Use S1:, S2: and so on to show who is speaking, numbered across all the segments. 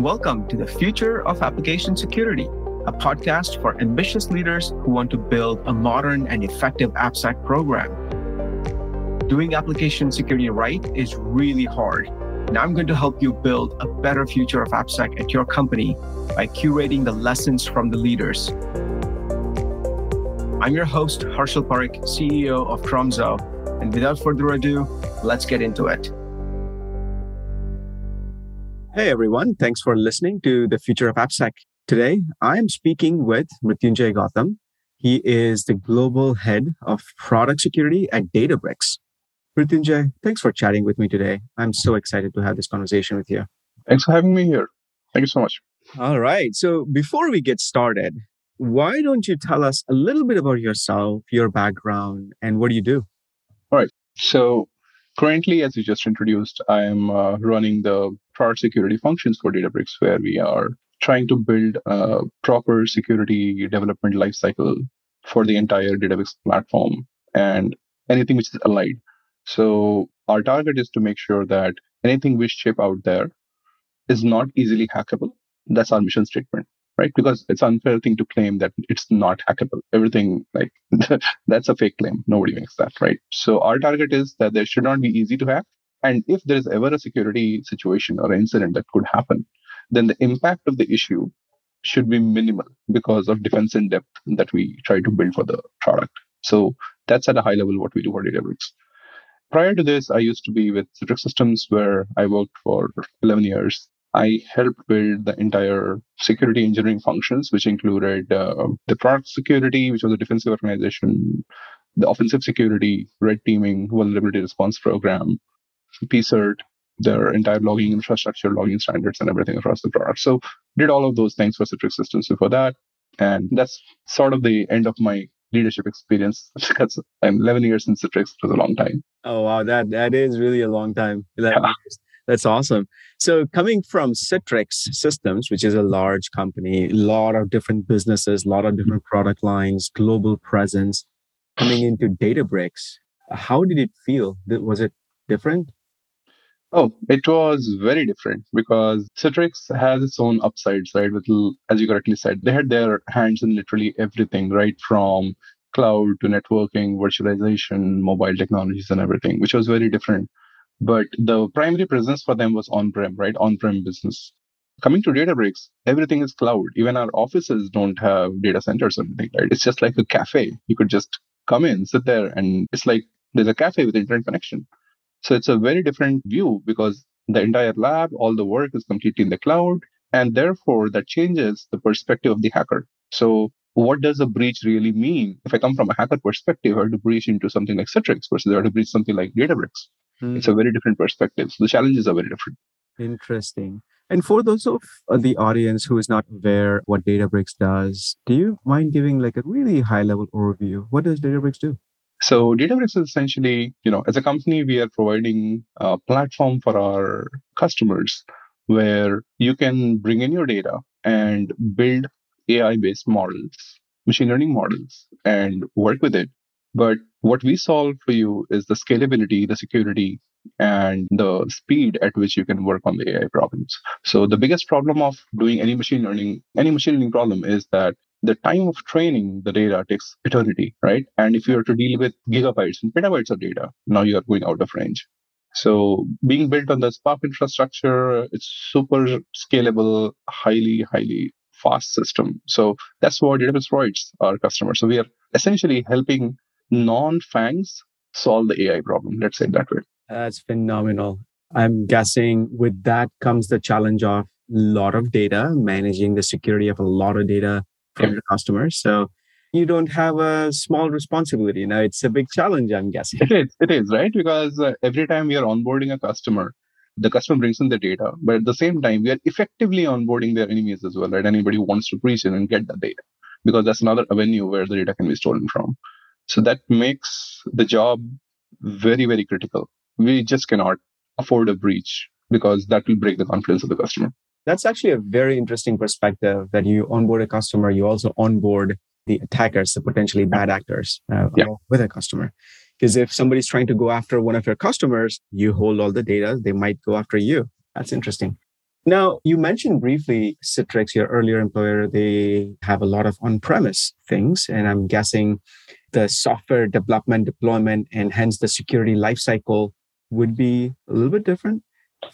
S1: Welcome to the Future of Application Security, a podcast for ambitious leaders who want to build a modern and effective AppSec program. Doing application security right is really hard. And I'm going to help you build a better future of AppSec at your company by curating the lessons from the leaders. I'm your host, Harshil Parikh, CEO of Tromzo. And without further ado, let's get into it. Hey everyone, thanks for listening to the Future of AppSec. Today, I am speaking with Mrityunjay Gautam. He is the global head of product security at Databricks. Mrityunjay, thanks for chatting with me today. I'm so excited to have this conversation with you.
S2: Thanks for having me here. Thank you so much.
S1: All right. So before we get started, why don't you tell us a little bit about yourself, your background, and what do you do?
S2: All right. So currently, as you just introduced, I am uh, running the product security functions for Databricks, where we are trying to build a proper security development lifecycle for the entire Databricks platform and anything which is allied. So our target is to make sure that anything we ship out there is not easily hackable. That's our mission statement, right? Because it's unfair thing to claim that it's not hackable. Everything like that's a fake claim. Nobody makes that, right? So our target is that there should not be easy to hack. And if there is ever a security situation or incident that could happen, then the impact of the issue should be minimal because of defense in depth that we try to build for the product. So that's at a high level what we do for Databricks. Prior to this, I used to be with Citrix Systems, where I worked for 11 years. I helped build the entire security engineering functions, which included uh, the product security, which was a defensive organization, the offensive security, red teaming, vulnerability response program, PCERT, their entire logging infrastructure, logging standards, and everything across the product. So did all of those things for Citrix Systems before that. And that's sort of the end of my leadership experience because I'm 11 years in Citrix. It was a long time.
S1: Oh, wow. That, that is really a long time. yeah. That's awesome. So coming from Citrix Systems, which is a large company, a lot of different businesses, a lot of different product lines, global presence, coming into Databricks, how did it feel? Was it different?
S2: Oh, it was very different because Citrix has its own upsides, right? With, as you correctly said, they had their hands in literally everything, right? From cloud to networking, virtualization, mobile technologies, and everything, which was very different. But the primary presence for them was on prem, right? On prem business. Coming to Databricks, everything is cloud. Even our offices don't have data centers or anything, right? It's just like a cafe. You could just come in, sit there, and it's like there's a cafe with internet connection. So it's a very different view because the entire lab, all the work is completely in the cloud. And therefore, that changes the perspective of the hacker. So what does a breach really mean? If I come from a hacker perspective, or to breach into something like Citrix versus or to breach something like Databricks, mm. it's a very different perspective. So the challenges are very different.
S1: Interesting. And for those of uh, the audience who is not aware what Databricks does, do you mind giving like a really high level overview? What does Databricks do?
S2: So Databricks is essentially, you know, as a company, we are providing a platform for our customers where you can bring in your data and build AI-based models, machine learning models, and work with it. But what we solve for you is the scalability, the security, and the speed at which you can work on the AI problems. So the biggest problem of doing any machine learning, any machine learning problem is that the time of training the data takes eternity, right? And if you are to deal with gigabytes and petabytes of data, now you are going out of range. So being built on the Spark infrastructure, it's super scalable, highly, highly fast system. So that's what Databricks provides our customers. So we are essentially helping non-FANGs solve the AI problem. Let's say that way.
S1: That's phenomenal. I'm guessing with that comes the challenge of a lot of data, managing the security of a lot of data from your customers. So you don't have a small responsibility. Now it's a big challenge, I'm guessing.
S2: It is, it is, right? Because uh, every time we are onboarding a customer, the customer brings in the data, but at the same time, we are effectively onboarding their enemies as well, right? Anybody who wants to breach in and get the data, because that's another avenue where the data can be stolen from. So that makes the job very, very critical. We just cannot afford a breach because that will break the confidence of the customer.
S1: That's actually a very interesting perspective that you onboard a customer, you also onboard the attackers, the potentially bad actors uh, yeah. with a customer. Because if somebody's trying to go after one of your customers, you hold all the data, they might go after you. That's interesting. Now, you mentioned briefly Citrix, your earlier employer, they have a lot of on premise things. And I'm guessing the software development, deployment, and hence the security lifecycle would be a little bit different.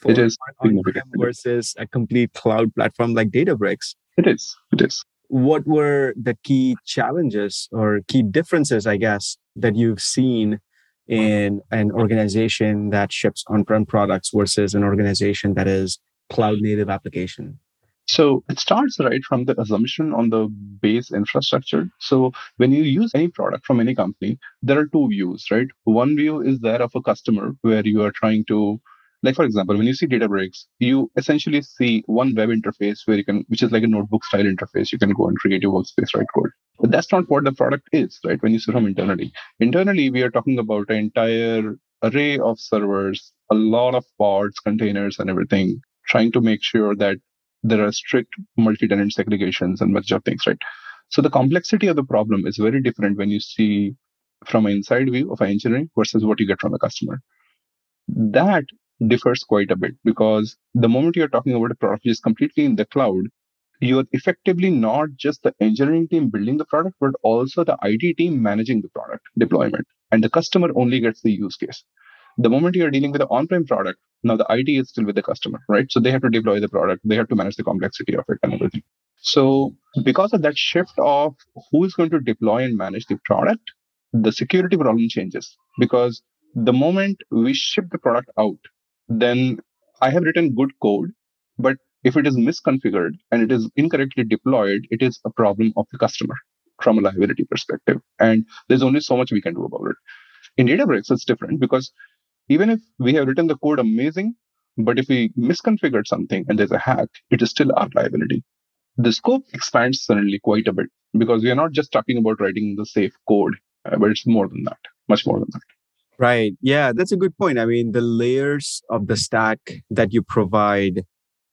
S2: It is on-prem
S1: versus a complete cloud platform like Databricks.
S2: It is. It is.
S1: What were the key challenges or key differences, I guess, that you've seen in an organization that ships on-prem products versus an organization that is cloud native application?
S2: So it starts right from the assumption on the base infrastructure. So when you use any product from any company, there are two views, right? One view is that of a customer where you are trying to like for example when you see databricks you essentially see one web interface where you can which is like a notebook style interface you can go and create your workspace write code but that's not what the product is right when you see from internally internally we are talking about an entire array of servers a lot of pods containers and everything trying to make sure that there are strict multi-tenant segregations and bunch of things, right? So the complexity of the problem is very different when you see from an inside view of engineering versus what you get from a customer. That differs quite a bit because the moment you're talking about a product which is completely in the cloud, you're effectively not just the engineering team building the product, but also the IT team managing the product deployment. And the customer only gets the use case. The moment you're dealing with an on-prem product, now the IT is still with the customer, right? So they have to deploy the product, they have to manage the complexity of it and everything. So because of that shift of who is going to deploy and manage the product, the security problem changes because the moment we ship the product out, then I have written good code, but if it is misconfigured and it is incorrectly deployed, it is a problem of the customer from a liability perspective. And there's only so much we can do about it. In Databricks, it's different because even if we have written the code amazing, but if we misconfigured something and there's a hack, it is still our liability. The scope expands suddenly quite a bit because we are not just talking about writing the safe code, uh, but it's more than that, much more than that.
S1: Right. Yeah, that's a good point. I mean, the layers of the stack that you provide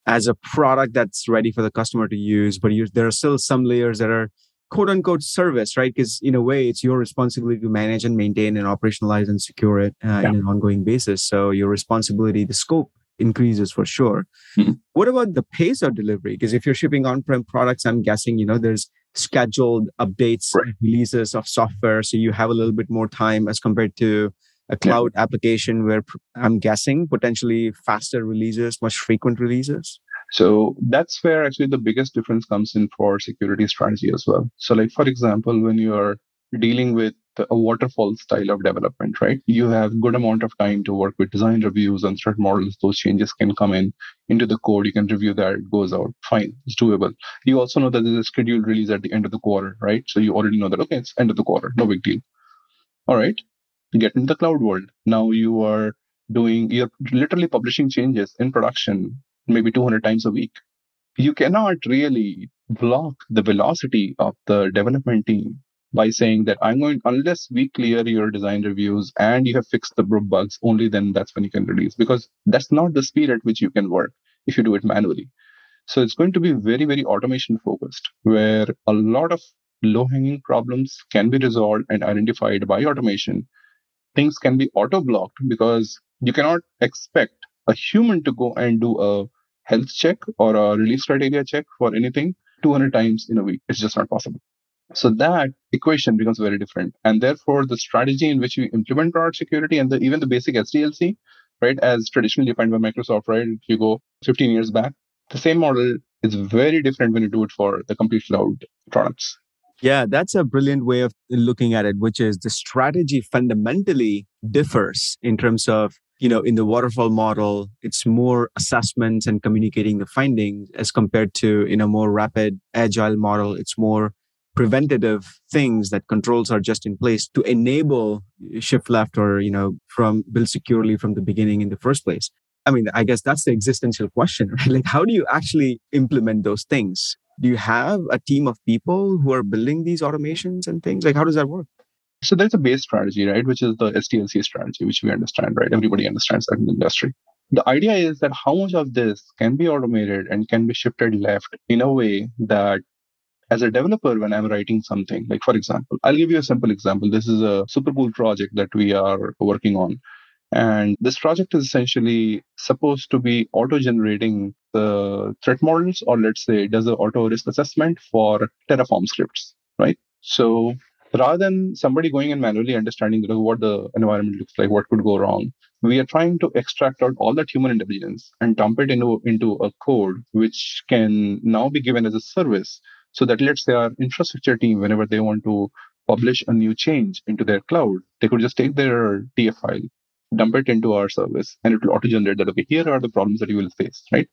S1: as a product that's ready for the customer to use, but you, there are still some layers that are quote unquote service, right? Because in a way, it's your responsibility to manage and maintain and operationalize and secure it uh, yeah. in an ongoing basis. So your responsibility, the scope increases for sure. Mm-hmm. What about the pace of delivery? Because if you're shipping on-prem products, I'm guessing, you know, there's scheduled updates, right. releases of software. So you have a little bit more time as compared to a cloud yeah. application where I'm guessing potentially faster releases, much frequent releases.
S2: So that's where actually the biggest difference comes in for security strategy as well. So like, for example, when you're dealing with a waterfall style of development, right? You have good amount of time to work with design reviews and threat models. Those changes can come in into the code. You can review that. It goes out. Fine. It's doable. You also know that there's a scheduled release at the end of the quarter, right? So you already know that, okay, it's end of the quarter. No big deal. All right. Get into the cloud world. Now you are doing, you're literally publishing changes in production maybe 200 times a week. You cannot really block the velocity of the development team by saying that I'm going, unless we clear your design reviews and you have fixed the bugs, only then that's when you can release, because that's not the speed at which you can work if you do it manually. So it's going to be very, very automation focused, where a lot of low hanging problems can be resolved and identified by automation. Things can be auto blocked because you cannot expect a human to go and do a health check or a release criteria check for anything 200 times in a week. It's just not possible. So that equation becomes very different. And therefore, the strategy in which we implement product security and the, even the basic SDLC, right, as traditionally defined by Microsoft, right, if you go 15 years back, the same model is very different when you do it for the complete cloud products.
S1: Yeah, that's a brilliant way of looking at it, which is the strategy fundamentally differs in terms of you know, in the waterfall model, it's more assessments and communicating the findings as compared to in a more rapid agile model. It's more preventative things that controls are just in place to enable shift left or, you know, from build securely from the beginning in the first place. I mean, I guess that's the existential question, right? Like, how do you actually implement those things? Do you have a team of people who are building these automations and things? Like, how does that work?
S2: So there's a base strategy, right, which is the SDLC strategy, which we understand, right? Everybody understands that in the industry. The idea is that how much of this can be automated and can be shifted left in a way that as a developer, when I'm writing something, like for example, I'll give you a simple example. This is a super cool project that we are working on. And this project is essentially supposed to be auto generating the threat models, or let's say, does the auto risk assessment for Terraform scripts, right? So rather than somebody going and manually understanding what the environment looks like, what could go wrong, we are trying to extract out all that human intelligence and dump it into, into a code which can now be given as a service. So that let's say our infrastructure team, whenever they want to publish a new change into their cloud, they could just take their TF file, dump it into our service, and it will auto generate that, okay, here are the problems that you will face, right?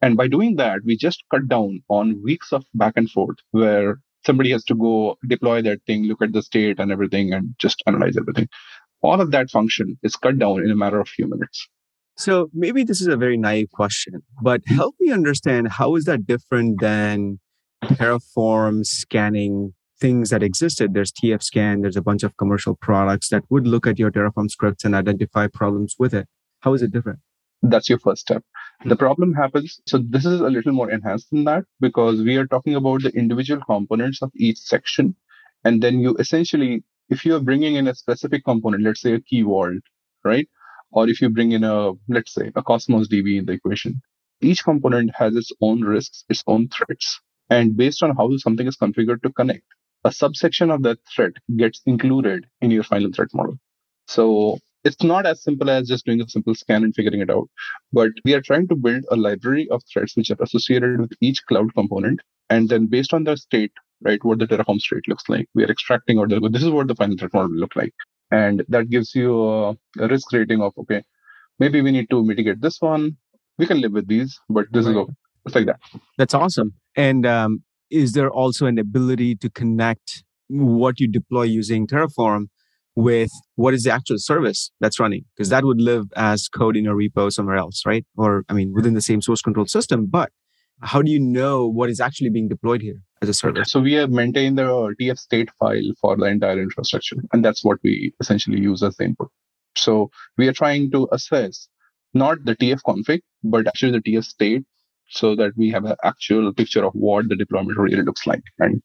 S2: And by doing that, we just cut down on weeks of back and forth where somebody has to go deploy that thing, look at the state and everything, and just analyze everything. All of that function is cut down in a matter of few minutes.
S1: So maybe this is a very naive question, but help me understand how is that different than Terraform scanning things that existed. There's TF scan, there's a bunch of commercial products that would look at your Terraform scripts and identify problems with it. How is it different?
S2: That's your first step. The hmm. problem happens. So this is a little more enhanced than that because we are talking about the individual components of each section. And then you essentially, if you're bringing in a specific component, let's say a key vault, right? Or if you bring in a, let's say a Cosmos DB in the equation, each component has its own risks, its own threats. And based on how something is configured to connect, a subsection of that threat gets included in your final threat model. So it's not as simple as just doing a simple scan and figuring it out. But we are trying to build a library of threats which are associated with each cloud component. And then based on the state, right, what the Terraform state looks like, we are extracting or this is what the final threat model will look like. And that gives you a, a risk rating of, okay, maybe we need to mitigate this one. We can live with these, but this right. is okay. It's like that.
S1: That's awesome. And um, is there also an ability to connect what you deploy using Terraform with what is the actual service that's running? Because that would live as code in a repo somewhere else, right? Or, I mean, within the same source control system. But how do you know what is actually being deployed here as a service?
S2: So we have maintained the TF state file for the entire infrastructure, and that's what we essentially use as the input. So we are trying to assess not the TF config, but actually the TF state so that we have an actual picture of what the deployment really looks like. And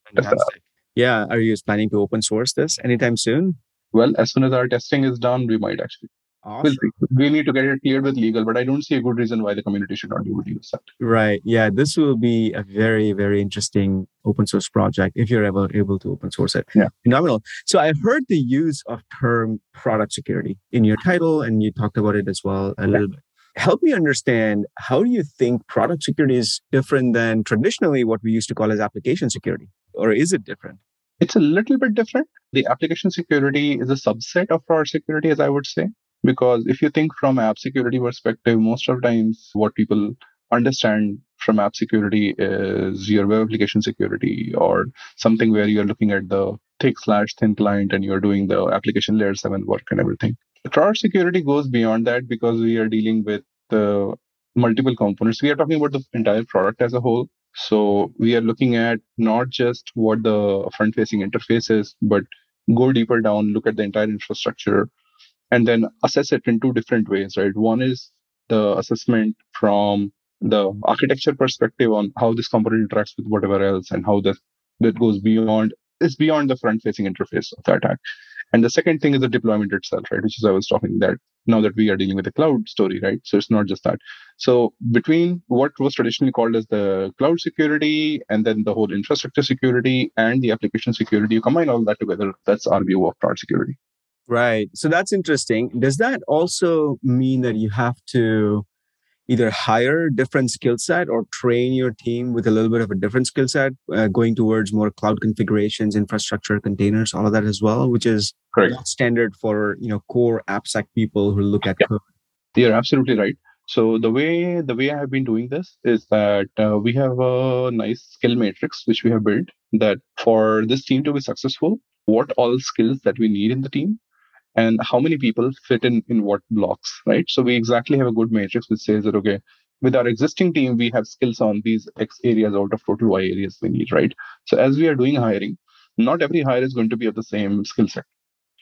S1: yeah, are you planning to open source this anytime soon?
S2: Well, as soon as our testing is done, we might actually.
S1: Awesome.
S2: We'll we need to get it cleared with legal, but I don't see a good reason why the community should not be able to use that.
S1: Right. Yeah. This will be a very, very interesting open source project if you're ever able to open source it.
S2: Yeah.
S1: Phenomenal. So I heard the use of term product security in your title, and you talked about it as well a little bit help me understand how do you think product security is different than traditionally what we used to call as application security? Or is it different?
S2: It's a little bit different. The application security is a subset of product security as i would say because if you think from app security perspective most of times what people understand from app security is your web application security or something where you're looking at the thick slash thin client and you're doing the application layer 7 work and everything Product security goes beyond that because we are dealing with the multiple components. We are talking about the entire product as a whole. So we are looking at not just what the front facing interface is, but go deeper down, look at the entire infrastructure, and then assess it in two different ways, right? One is the assessment from the architecture perspective on how this component interacts with whatever else and how that, that goes beyond, is beyond the front facing interface of the attack. And the second thing is the deployment itself, right? Which is I was talking that now that we are dealing with the cloud story, right? So it's not just that. So between what was traditionally called as the cloud security and then the whole infrastructure security and the application security, you combine all that together. That's our view of cloud security.
S1: Right. So that's interesting. Does that also mean that you have to either hire different skill set or train your team with a little bit of a different skill set uh, going towards more cloud configurations infrastructure containers all of that as well which is
S2: Correct.
S1: standard for you know core appsec people who look at yeah. code
S2: you're absolutely right so the way the way i have been doing this is that uh, we have a nice skill matrix which we have built that for this team to be successful what all skills that we need in the team and how many people fit in in what blocks, right? So we exactly have a good matrix which says that, okay, with our existing team, we have skills on these X areas out of total Y areas we need, right? So as we are doing hiring, not every hire is going to be of the same skill set.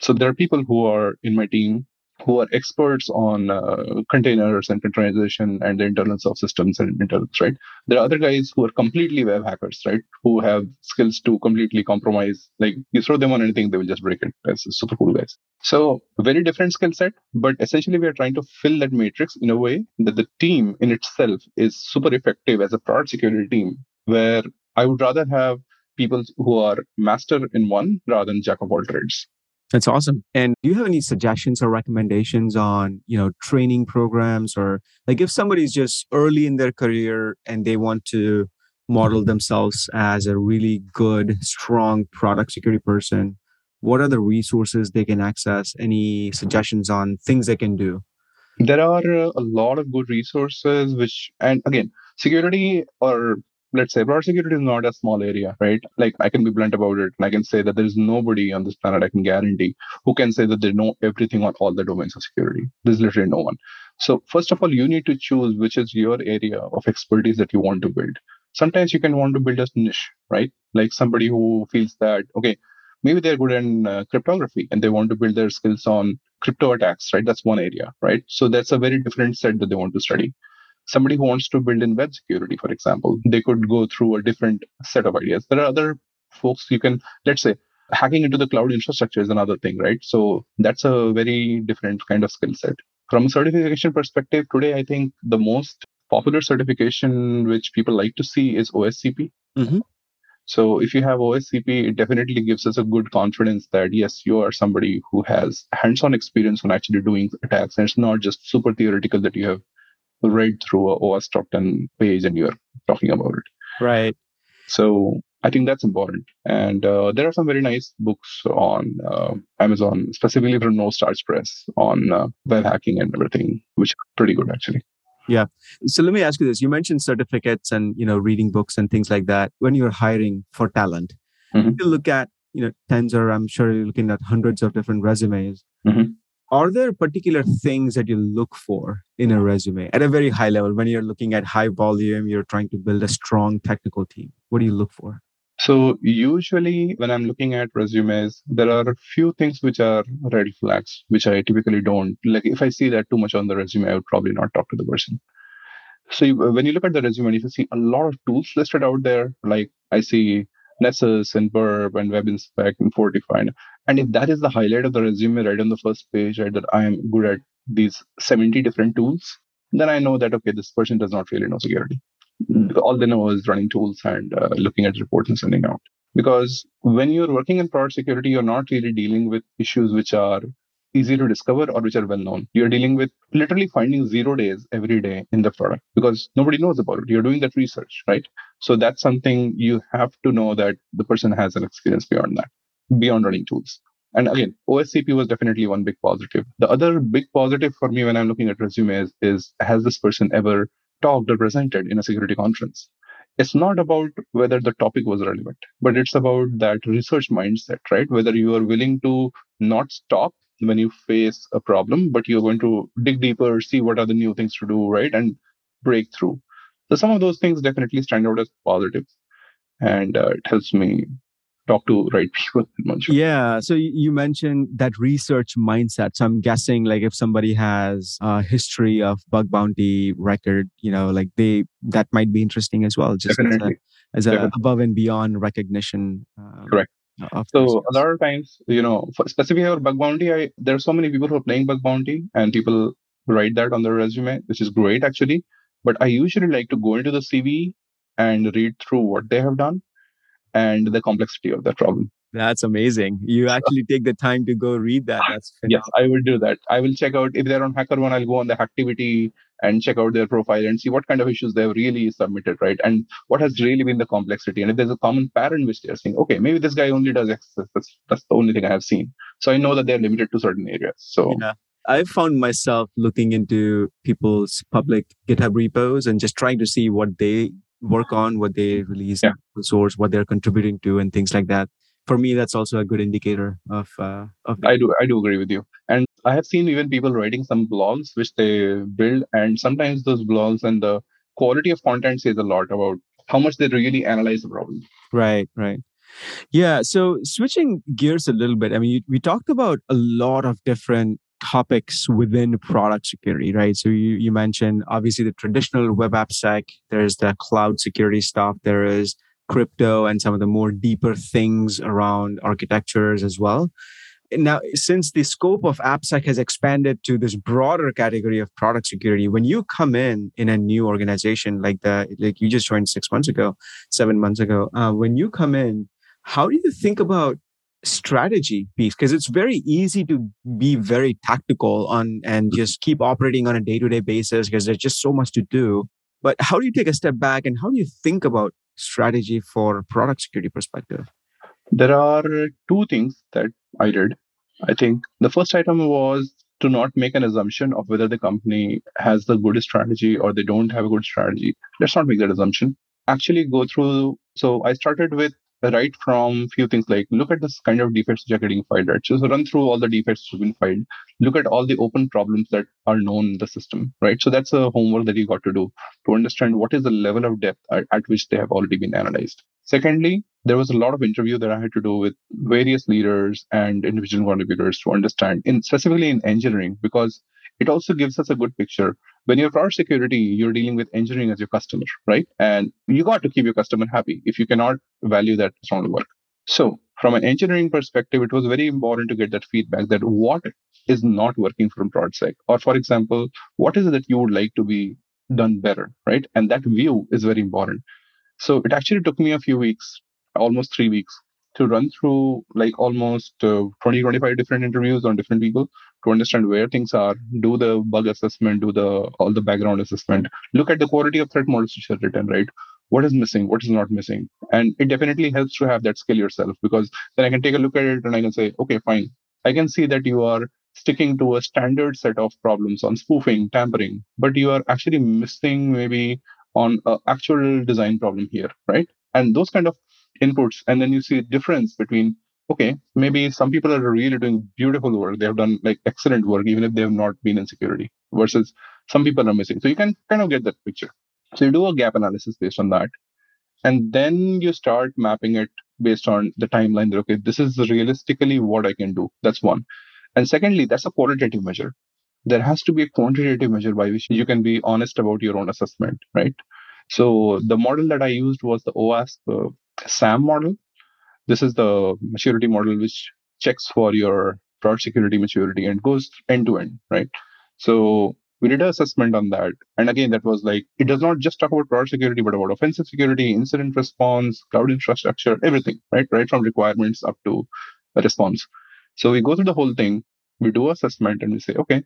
S2: So there are people who are in my team who are experts on uh, containers and containerization and the internals of systems and internals, right? There are other guys who are completely web hackers, right? Who have skills to completely compromise. Like you throw them on anything, they will just break it. That's super cool guys. So very different skill set, but essentially we are trying to fill that matrix in a way that the team in itself is super effective as a product security team, where I would rather have people who are master in one rather than jack of all trades.
S1: That's awesome. And do you have any suggestions or recommendations on, you know, training programs or like if somebody's just early in their career and they want to model mm-hmm. themselves as a really good, strong product security person, what are the resources they can access? Any suggestions on things they can do?
S2: There are a lot of good resources, which, and again, security or let's say product security is not a small area, right? Like I can be blunt about it. And I can say that there is nobody on this planet I can guarantee who can say that they know everything on all the domains of security. There's literally no one. So first of all, you need to choose which is your area of expertise that you want to build. Sometimes you can want to build a niche, right? Like somebody who feels that, okay, maybe they're good in uh, cryptography and they want to build their skills on crypto attacks, right? That's one area, right? So that's a very different set that they want to study somebody who wants to build in web security, for example, they could go through a different set of ideas. There are other folks you can, let's say, hacking into the cloud infrastructure is another thing, right? So that's a very different kind of skill set. From a certification perspective, today, I think the most popular certification which people like to see is OSCP. Mm-hmm. So if you have OSCP, it definitely gives us a good confidence that yes, you are somebody who has hands-on experience on actually doing attacks, and it's not just super theoretical that you have read through a top 10 page and you're talking about it.
S1: Right.
S2: So I think that's important. And uh, there are some very nice books on uh, Amazon, specifically from No Starch Press on uh, web hacking and everything, which are pretty good actually.
S1: Yeah. So let me ask you this. You mentioned certificates and, you know, reading books and things like that. When you're hiring for talent, mm-hmm. you look at, you know, tens or I'm sure you're looking at hundreds of different resumes. Mm-hmm are there particular things that you look for in a resume at a very high level? When you're looking at high volume you're trying to build a strong technical team. What do you look for?
S2: So usually when i'm looking at resumes there are a few things which are red flags which i typically don't. Like if i see that too much on the resume i would probably not talk to the person. So you, when you look at the resume if you see a lot of tools listed out there like i see Nessus and Burp and WebInspect and Fortify. And if that is the highlight of the resume right on the first page, right, that I am good at these 70 different tools, then I know that, okay, this person does not really know security. All they know is running tools and uh, looking at reports and sending out. Because when you're working in product security, you're not really dealing with issues which are easy to discover or which are well known. You're dealing with literally finding zero days every day in the product because nobody knows about it. You're doing that research, right? So that's something you have to know that the person has an experience beyond that, beyond running tools. And again, OSCP was definitely one big positive. The other big positive for me when I'm looking at resumes is has this person ever talked or presented in a security conference? It's not about whether the topic was relevant, but it's about that research mindset, right? Whether you are willing to not stop when you face a problem, but you're going to dig deeper, see what are the new things to do, right? And break through. So some of those things definitely stand out as positives. And uh, it helps me talk to right people
S1: yeah so you mentioned that research mindset. So i'm guessing like if somebody has a history of bug bounty record you know like they that might be interesting as well just Definitely. as a, as a above and beyond recognition
S2: um, correct. so a lot of times, you know, specifically for bug bounty, I, there are so many people who are playing bug bounty, and people write that on their resume, which is great actually. But I usually like to go into the CV and read through what they have done and the complexity of that problem.
S1: That's amazing. You actually take the time to go read that. That's
S2: phenomenal. yes, I will do that. I will check out if they're on HackerOne. I'll go on the activity and check out their profile and see what kind of issues they've really submitted, right? And what has really been the complexity. And if there's a common pattern which they're saying, okay, maybe this guy only does X. That's, that's the only thing I have seen. So I know that they're limited to certain areas. So yeah.
S1: I found myself looking into people's public GitHub repos and just trying to see what they work on, what they release, yeah. source, what they're contributing to, and things like that. For me that's also a good indicator of uh, of
S2: i do i do agree with you. And i have seen even people writing some blogs which they build and sometimes those blogs and the quality of content says a lot about how much they really analyze the problem.
S1: Right right. Yeah so switching gears a little bit i mean we talked about a lot of different topics within product security, right? So you, you mentioned obviously the traditional web app sec, there's the cloud security stuff, there is crypto and some of the more deeper things around architectures as well. Now, since the scope of AppSec has expanded to this broader category of product security, when you come in in a new organization like that, like you just joined six months ago, seven months ago, uh, when you come in, how do you think about strategy piece because it's very easy to be very tactical on and just keep operating on a day-to-day basis because there's just so much to do. But how do you take a step back and how do you think about strategy for product security perspective?
S2: There are two things that i did. I think the first item was to not make an assumption of whether the company has the good strategy or they don't have a good strategy. Let's not make that assumption. Actually go through so i started with right from few things like look at this kind of defects which are getting filed, right? So, so run through all the defects which have been filed, look at all the open problems that are known in the system, right? So that's a homework that you got to do to understand what is the level of depth at, at which they have already been analyzed. Secondly, there was a lot of interview that I had to do with various leaders and individual contributors to understand, in specifically in engineering, because it also gives us a good picture. When you're product security, you're dealing with engineering as your customer, right? And you got to keep your customer happy. If you cannot value that, it's not work. So from an engineering perspective, it was very important to get that feedback that what is not working from ProdSec, or for example, what is it that you would like to be done better, right? And that view is very important. So it actually took me a few weeks, almost three weeks, to run through like almost uh, 20 25 different interviews on different people to understand where things are do the bug assessment do the all the background assessment. Look at the quality of threat models which are written right? What is missing what is not missing? And it definitely helps to have that skill yourself because then i can take a look at it and i can say okay fine. I can see that you are sticking to a standard set of problems on spoofing tampering but you are actually missing maybe on an actual design problem here right? And those kind of inputs and then you see a difference between okay maybe some people are really doing beautiful work. They have done like excellent work even if they have not been in security versus some people are missing. So you can kind of get that picture. So you do a gap analysis based on that and then you start mapping it based on the timeline that okay this is realistically what i can do. That's one. And secondly that's a qualitative measure. There has to be a quantitative measure by which you can be honest about your own assessment right? So the model that i used was the OWASP uh, SAMM model. This is the maturity model which checks for your product security maturity and goes end to end, right? So we did an assessment on that. And again, that was like, it does not just talk about product security, but about offensive security, incident response, cloud infrastructure, everything, right? Right from requirements up to response. So we go through the whole thing, we do assessment and we say, okay,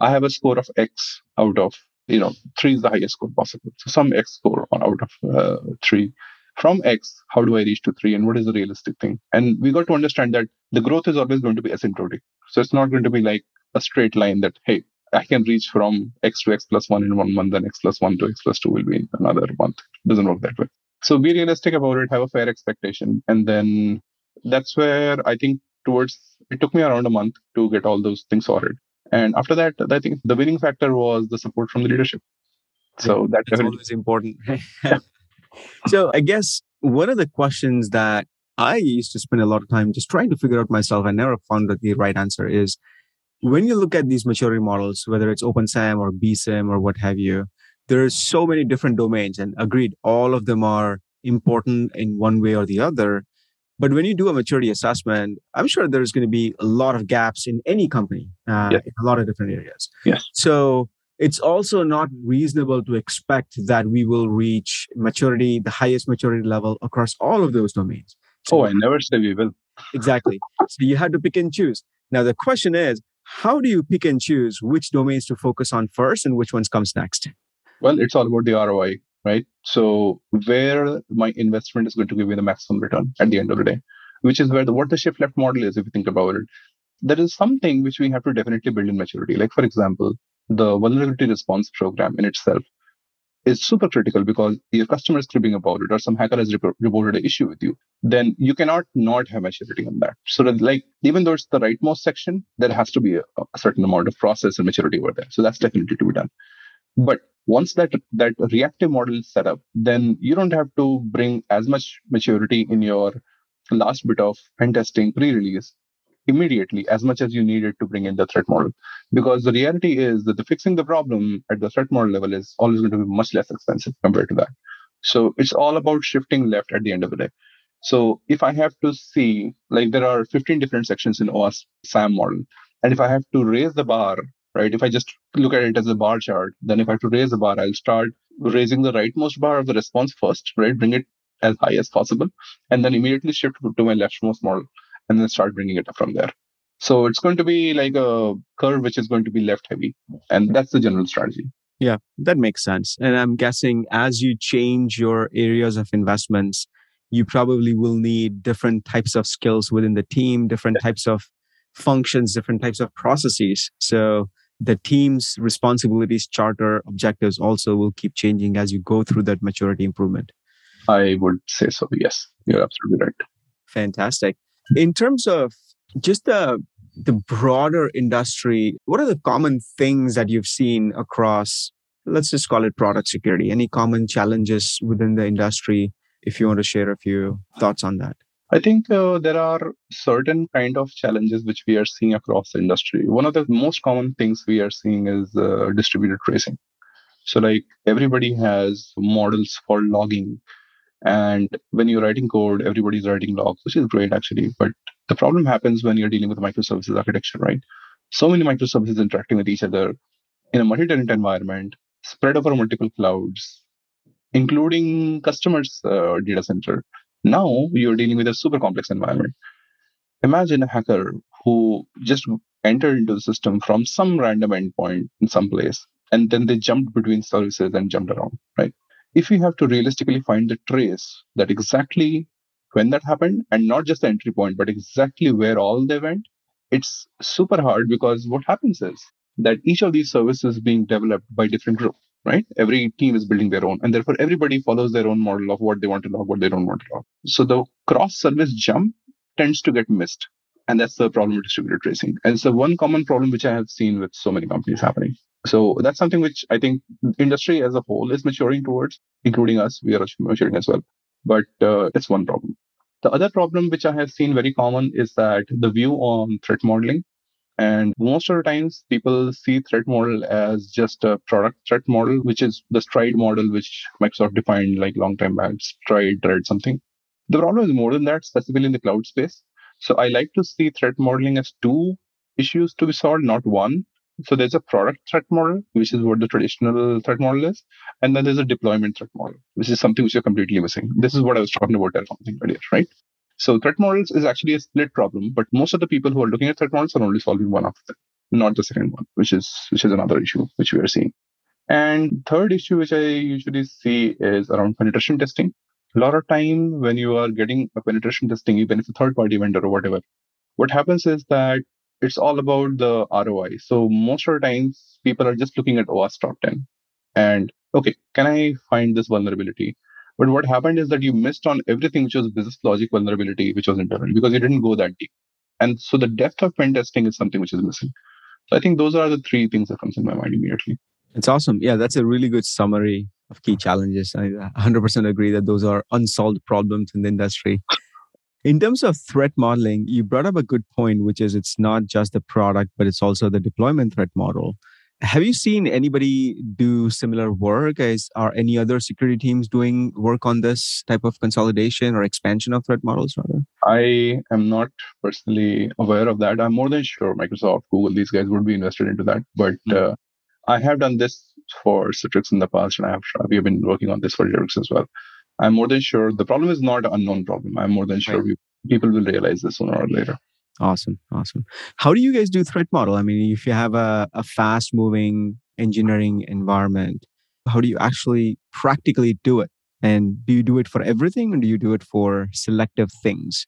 S2: I have a score of X out of, you know, three is the highest score possible. So some X score out of uh, three from X, how do I reach to three and what is the realistic thing? And we got to understand that the growth is always going to be asymptotic. So it's not going to be like a straight line that, hey, I can reach from X to X plus one in one month, then X plus one to X plus two will be in another month. It doesn't work that way. So be realistic about it, have a fair expectation. And then that's where I think towards it took me around a month to get all those things sorted. And after that, I think the winning factor was the support from the leadership. So that
S1: that's always important. so I guess one of the questions that I used to spend a lot of time just trying to figure out myself, I never found the right answer is when you look at these maturity models, whether it's OpenSAMM or BSIMM or what have you, there are so many different domains and agreed, all of them are important in one way or the other. But when you do a maturity assessment, I'm sure there's going to be a lot of gaps in any company, uh, yeah. in a lot of different areas.
S2: Yes.
S1: So it's also not reasonable to expect that we will reach maturity, the highest maturity level across all of those domains.
S2: So, oh, I never say we will.
S1: Exactly. so you have to pick and choose. Now, the question is, how do you pick and choose which domains to focus on first and which ones comes next?
S2: Well, it's all about the ROI, right? So where my investment is going to give me the maximum return at the end of the day, which is where the what the shift left model is, if you think about it. There is something which we have to definitely build in maturity. Like, for example, the vulnerability response program in itself is super critical because your customer is cribbing about it or some hacker has rep- reported an issue with you, then you cannot not have maturity on that. So that like, even though it's the rightmost section, there has to be a, a certain amount of process and maturity over there. So that's definitely to be done. But once that, that reactive model is set up, then you don't have to bring as much maturity in your last bit of pen testing pre-release immediately as much as you needed to bring in the threat model. Because the reality is that the fixing the problem at the threat model level is always going to be much less expensive compared to that. So it's all about shifting left at the end of the day. So if I have to see, like there are 15 different sections in OWASP SAMM model, and if I have to raise the bar, right, if I just look at it as a bar chart, then if I have to raise the bar, I'll start raising the rightmost bar of the response first, right, bring it as high as possible, and then immediately shift to my leftmost model, and then start bringing it up from there. So it's going to be like a curve which is going to be left heavy, and that's the general strategy.
S1: Yeah, that makes sense. And I'm guessing as you change your areas of investments, you probably will need different types of skills within the team, different types of functions, different types of processes. So the team's responsibilities, charter, objectives also will keep changing as you go through that maturity improvement.
S2: I would say so. Yes, you're absolutely right.
S1: Fantastic. In terms of just the the broader industry, what are the common things that you've seen across, let's just call it product security? Any common challenges within the industry if you want to share a few thoughts on that.
S2: I think uh, there are certain kind of challenges which we are seeing across the industry. One of the most common things we are seeing is uh, distributed tracing. So, like everybody has models for logging, and when you're writing code, everybody's writing logs, which is great actually. But the problem happens when you're dealing with microservices architecture, right? So many microservices interacting with each other in a multi-tenant environment, spread over multiple clouds, including customers' uh, data center. Now you're dealing with a super complex environment. Imagine a hacker who just entered into the system from some random endpoint in some place, and then they jumped between services and jumped around, right? If you have to realistically find the trace that exactly when that happened, and not just the entry point, but exactly where all they went, it's super hard because what happens is that each of these services being developed by different groups right? Every team is building their own, and therefore everybody follows their own model of what they want to log, what they don't want to log. So the cross service jump tends to get missed. And that's the problem with distributed tracing. And it's the one common problem which I have seen with so many companies happening. So that's something which I think industry as a whole is maturing towards, including us. We are maturing as well. But uh, it's one problem. The other problem which I have seen very common is that the view on threat modeling and most of the times, people see threat model as just a product threat model, which is the stride model, which Microsoft defined like long time back, stride, thread, something. The problem is more than that, specifically in the cloud space. So I like to see threat modeling as two issues to be solved, not one. So there's a product threat model, which is what the traditional threat model is. And then there's a deployment threat model, which is something which you're completely missing. This is what I was talking about something earlier, right? So threat models is actually a split problem, but most of the people who are looking at threat models are only solving one of them, not the second one, which is which is another issue which we are seeing. And third issue which I usually see is around penetration testing. A lot of time when you are getting a penetration testing, even if a third party vendor or whatever, what happens is that it's all about the ROI. So most of the times people are just looking at OWASP top 10 and okay, can I find this vulnerability? But what happened is that you missed on everything which was business logic vulnerability, which was internal, because you didn't go that deep. And so the depth of pen testing is something which is missing. So I think those are the three things that comes in my mind immediately.
S1: It's awesome. Yeah, that's a really good summary of key challenges. I 100% agree that those are unsolved problems in the industry. In terms of threat modeling, you brought up a good point, which is it's not just the product, but it's also the deployment threat model. Have you seen anybody do similar work? Is, are any other security teams doing work on this type of consolidation or expansion of threat models? Rather,
S2: I am not personally aware of that. I'm more than sure Microsoft, Google, these guys would be invested into that. But mm-hmm. uh, I have done this for Citrix in the past, and I have we have been working on this for Linux as well. I'm more than sure the problem is not an unknown problem. I'm more than sure right. we, people will realize this sooner or later.
S1: Awesome. Awesome. How do you guys do threat model? I mean, if you have a, a fast moving engineering environment, how do you actually practically do it? And do you do it for everything or do you do it for selective things?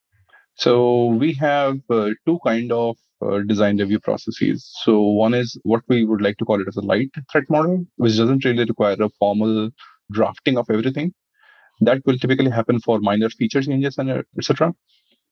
S2: So we have uh, two kind of uh, design review processes. So one is what we would like to call it as a light threat model, which doesn't really require a formal drafting of everything. That will typically happen for minor feature changes and uh, etc.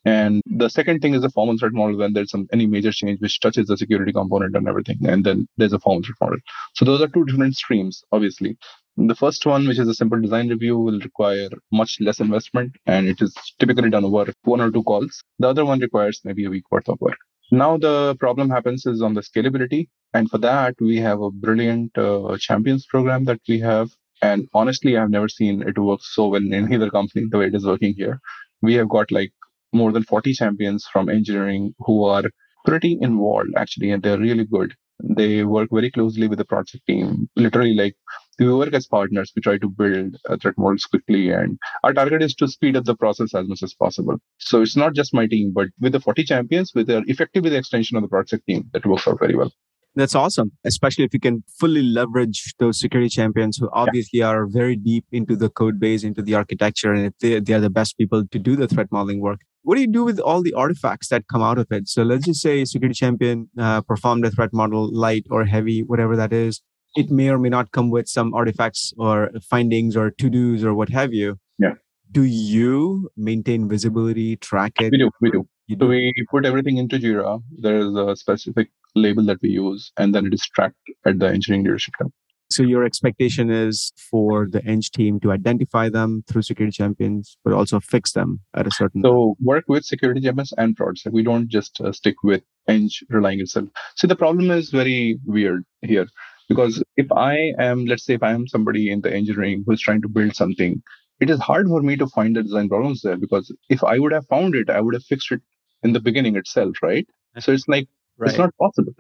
S2: And the second thing is a formal threat model when there's some any major change which touches the security component and everything. And then there's a formal threat model. So those are two different streams, obviously. The first one, which is a simple design review, will require much less investment and it is typically done over one or two calls. The other one requires maybe a week worth of work. Now the problem happens is on the scalability. And for that, we have a brilliant uh, champions program that we have. And honestly, I've never seen it work so well in either company the way it is working here. We have got like more than 40 champions from engineering who are pretty involved actually, and they're really good. They work very closely with the project team. Literally, like we work as partners. We try to build uh, threat models quickly, and our target is to speed up the process as much as possible. So it's not just my team, but with the 40 champions, with the effectively the extension of the project team, that works out very well.
S1: That's awesome, especially if you can fully leverage those security champions who obviously yeah. are very deep into the code base, into the architecture, and if they, they are the best people to do the threat modeling work what do you do with all the artifacts that come out of it? So let's just say security champion uh, performed a threat model light or heavy, whatever that is. It may or may not come with some artifacts or findings or to dos or what have you.
S2: Yeah.
S1: Do you maintain visibility, track it?
S2: We do. We do. do. So we put everything into Jira. There is a specific label that we use, and then it is tracked at the engineering leadership level.
S1: So your expectation is for the Eng team to identify them through security champions, but also fix them at a certain.
S2: So work with security champions and frauds. We don't just uh, stick with Eng relying itself. So the problem is very weird here because if I am, let's say, if I am somebody in the engineering who's trying to build something, it is hard for me to find the design problems there because if I would have found it, I would have fixed it in the beginning itself, right? So it's like right. it's not possible.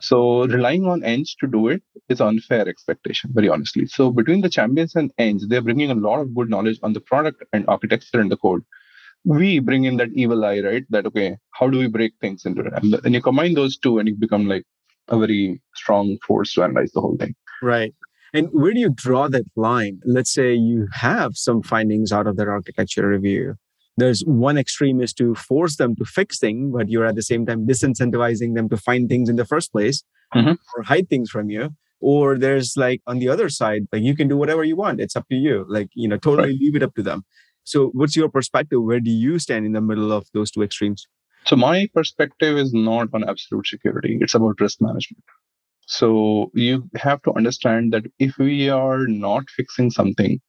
S2: So relying on Eng to do it is unfair expectation, very honestly. So between the champions and Eng, they're bringing a lot of good knowledge on the product and architecture and the code. We bring in that evil eye, right? That okay, how do we break things into it? And then you combine those two, and you become like a very strong force to analyze the whole thing.
S1: Right. And where do you draw that line? Let's say you have some findings out of that architecture review there's one extreme is to force them to fix things, but you're at the same time disincentivizing them to find things in the first place mm-hmm. or hide things from you. Or there's like on the other side, like you can do whatever you want. It's up to you. Like, you know, totally right. leave it up to them. So what's your perspective? Where do you stand in the middle of those two extremes?
S2: So my perspective is not on absolute security. It's about risk management. So you have to understand that if we are not fixing something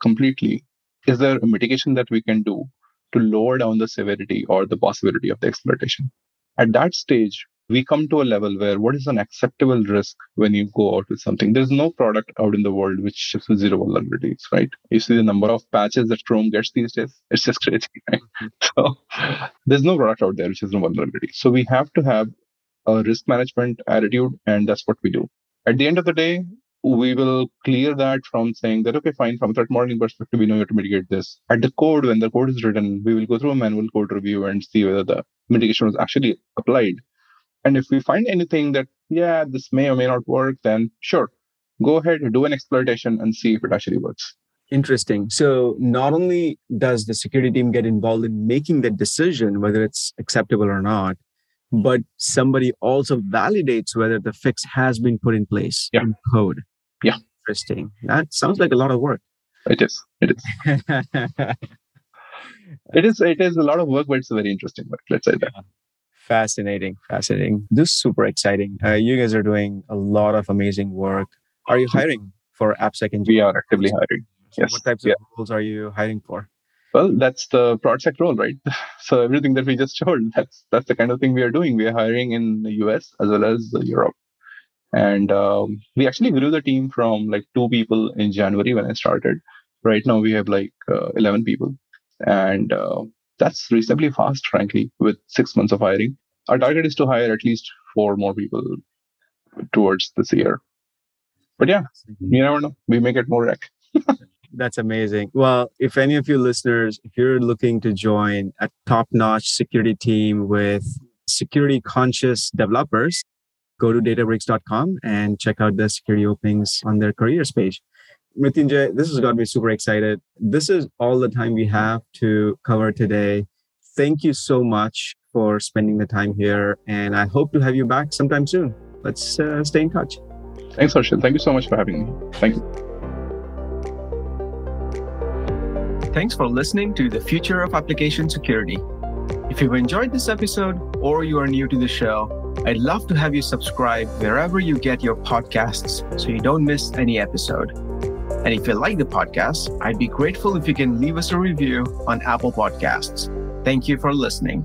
S2: completely, is there a mitigation that we can do to lower down the severity or the possibility of the exploitation. At that stage, we come to a level where what is an acceptable risk when you go out with something? There's no product out in the world which ships with zero vulnerabilities, right? You see the number of patches that Chrome gets these days. It's just crazy, right? So there's no product out there which has no vulnerability. So we have to have a risk management attitude, and that's what we do. At the end of the day, we will clear that from saying that, okay, fine, from threat modeling perspective, we know have to mitigate this. At the code, when the code is written, we will go through a manual code review and see whether the mitigation was actually applied. And if we find anything that, yeah, this may or may not work, then sure, go ahead, do an exploitation and see if it actually works.
S1: Interesting. So not only does the security team get involved in making the decision whether it's acceptable or not, but somebody also validates whether the fix has been put in place
S2: yeah.
S1: in code.
S2: Yeah.
S1: Interesting. That sounds like a lot of work.
S2: It is. It is. it is. It is a lot of work, but it's a very interesting work. Let's say that.
S1: Fascinating. Fascinating. This is super exciting. Uh, you guys are doing a lot of amazing work. Are you hiring for AppSec engineers?
S2: We are actively hiring. Yes.
S1: What types
S2: yeah.
S1: of roles are you hiring for?
S2: Well, that's the project role, right? So everything that we just showed, that's that's the kind of thing we are doing. We are hiring in the US as well as Europe, and um, we actually grew the team from like two people in January when I started. Right now we have like uh, eleven people, and uh, that's reasonably fast, frankly, with six months of hiring. Our target is to hire at least four more people towards this year. But yeah, you never know. We may get more rec.
S1: That's amazing. Well, if any of you listeners, if you're looking to join a top notch security team with security conscious developers, go to databricks.com and check out the security openings on their careers page. Mrityunjay, this has got me super excited. This is all the time we have to cover today. Thank you so much for spending the time here, and I hope to have you back sometime soon. Let's uh, stay in touch.
S2: Thanks, Harshil. Thank you so much for having me. Thank you.
S3: Thanks for listening to the Future of Application Security. If you've enjoyed this episode or you are new to the show, I'd love to have you subscribe wherever you get your podcasts so you don't miss any episode. And if you like the podcast, I'd be grateful if you can leave us a review on Apple Podcasts. Thank you for listening.